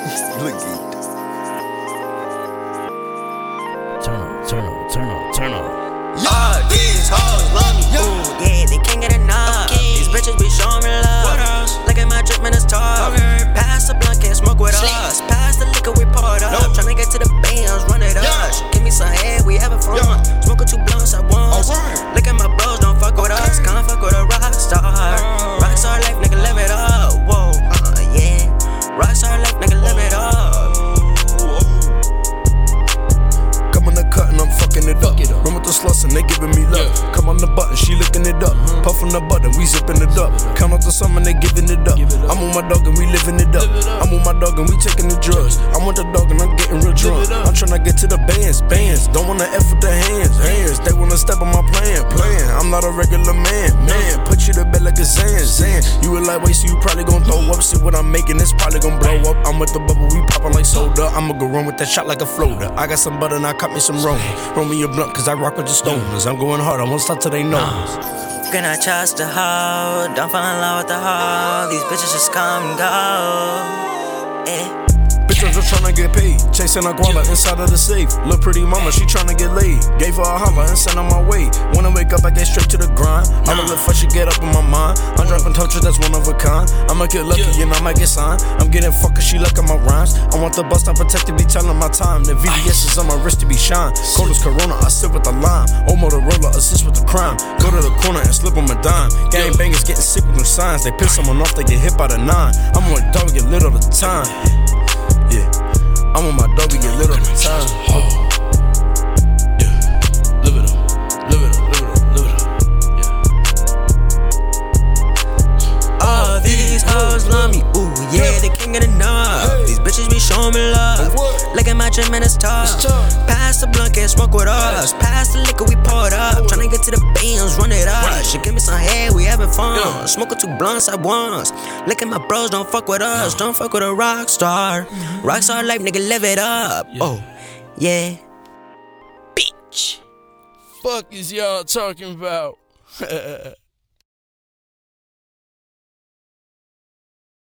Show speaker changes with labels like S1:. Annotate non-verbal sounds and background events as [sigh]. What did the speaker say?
S1: Look
S2: Turn on, turn on, turn on, turn on.
S3: All these they
S1: giving me love. Come on the button, she licking it up. Puff on the button, we zipping it up. Count out the sum and they giving it up. I'm on my dog and we living it up. I'm on my dog and we taking the drugs. I'm with the dog and I'm getting real drunk. I'm tryna get to the bands, bands. Don't wanna F with the hands, hands. They wanna step on my plan, plan. I'm not a regular man. Zan. You a lightweight, so you probably gon' throw up. See what I'm making, it's probably gon' blow up. I'm with the bubble, we poppin' like soda. I'ma go run with that shot like a floater. I got some butter and I cut me some rum. Roll me a blunt, cause I rock with the stoners. I'm going hard, I won't stop till they know.
S3: Can I trust a hoe? Don't fall in love with the hoe. These bitches just come and go. Eh.
S1: I'm just tryna get paid. Chasing a guala inside of the safe. Look pretty mama, she tryna get laid. Gave her a holler and sent her my way. When I wake up, I get straight to the grind. I don't let fuck shit get up in my mind. I'm dropping touches, that's one of a kind. I'ma get lucky and I might get signed. I'm getting fucked 'cause she liking my rhymes. I want the bus stop protected, be telling my time. The VVS is on my wrist to be shine. Cold as Corona, I sip with the lime. Old Motorola, assist with the crime. Go to the corner and slip on my dime. Gang bangers getting sick with them signs. They piss someone off, they get hit by the nine. I'm on a dog, get lit all the time.
S3: Can't get enough. These bitches be showing me love. Look at my gym and it's tough. Pass the blunt, can't smoke with us. Pass the liquor, we poured up. Tryna get to the bands, run it up. She give me some head, we having fun. Smoking two blunts at once. Look at my bros, don't fuck with us. Don't fuck with a rock star. Mm-hmm. Rock star life, nigga, live it up. Oh, yeah. Bitch.
S2: Fuck is y'all talking about? [laughs]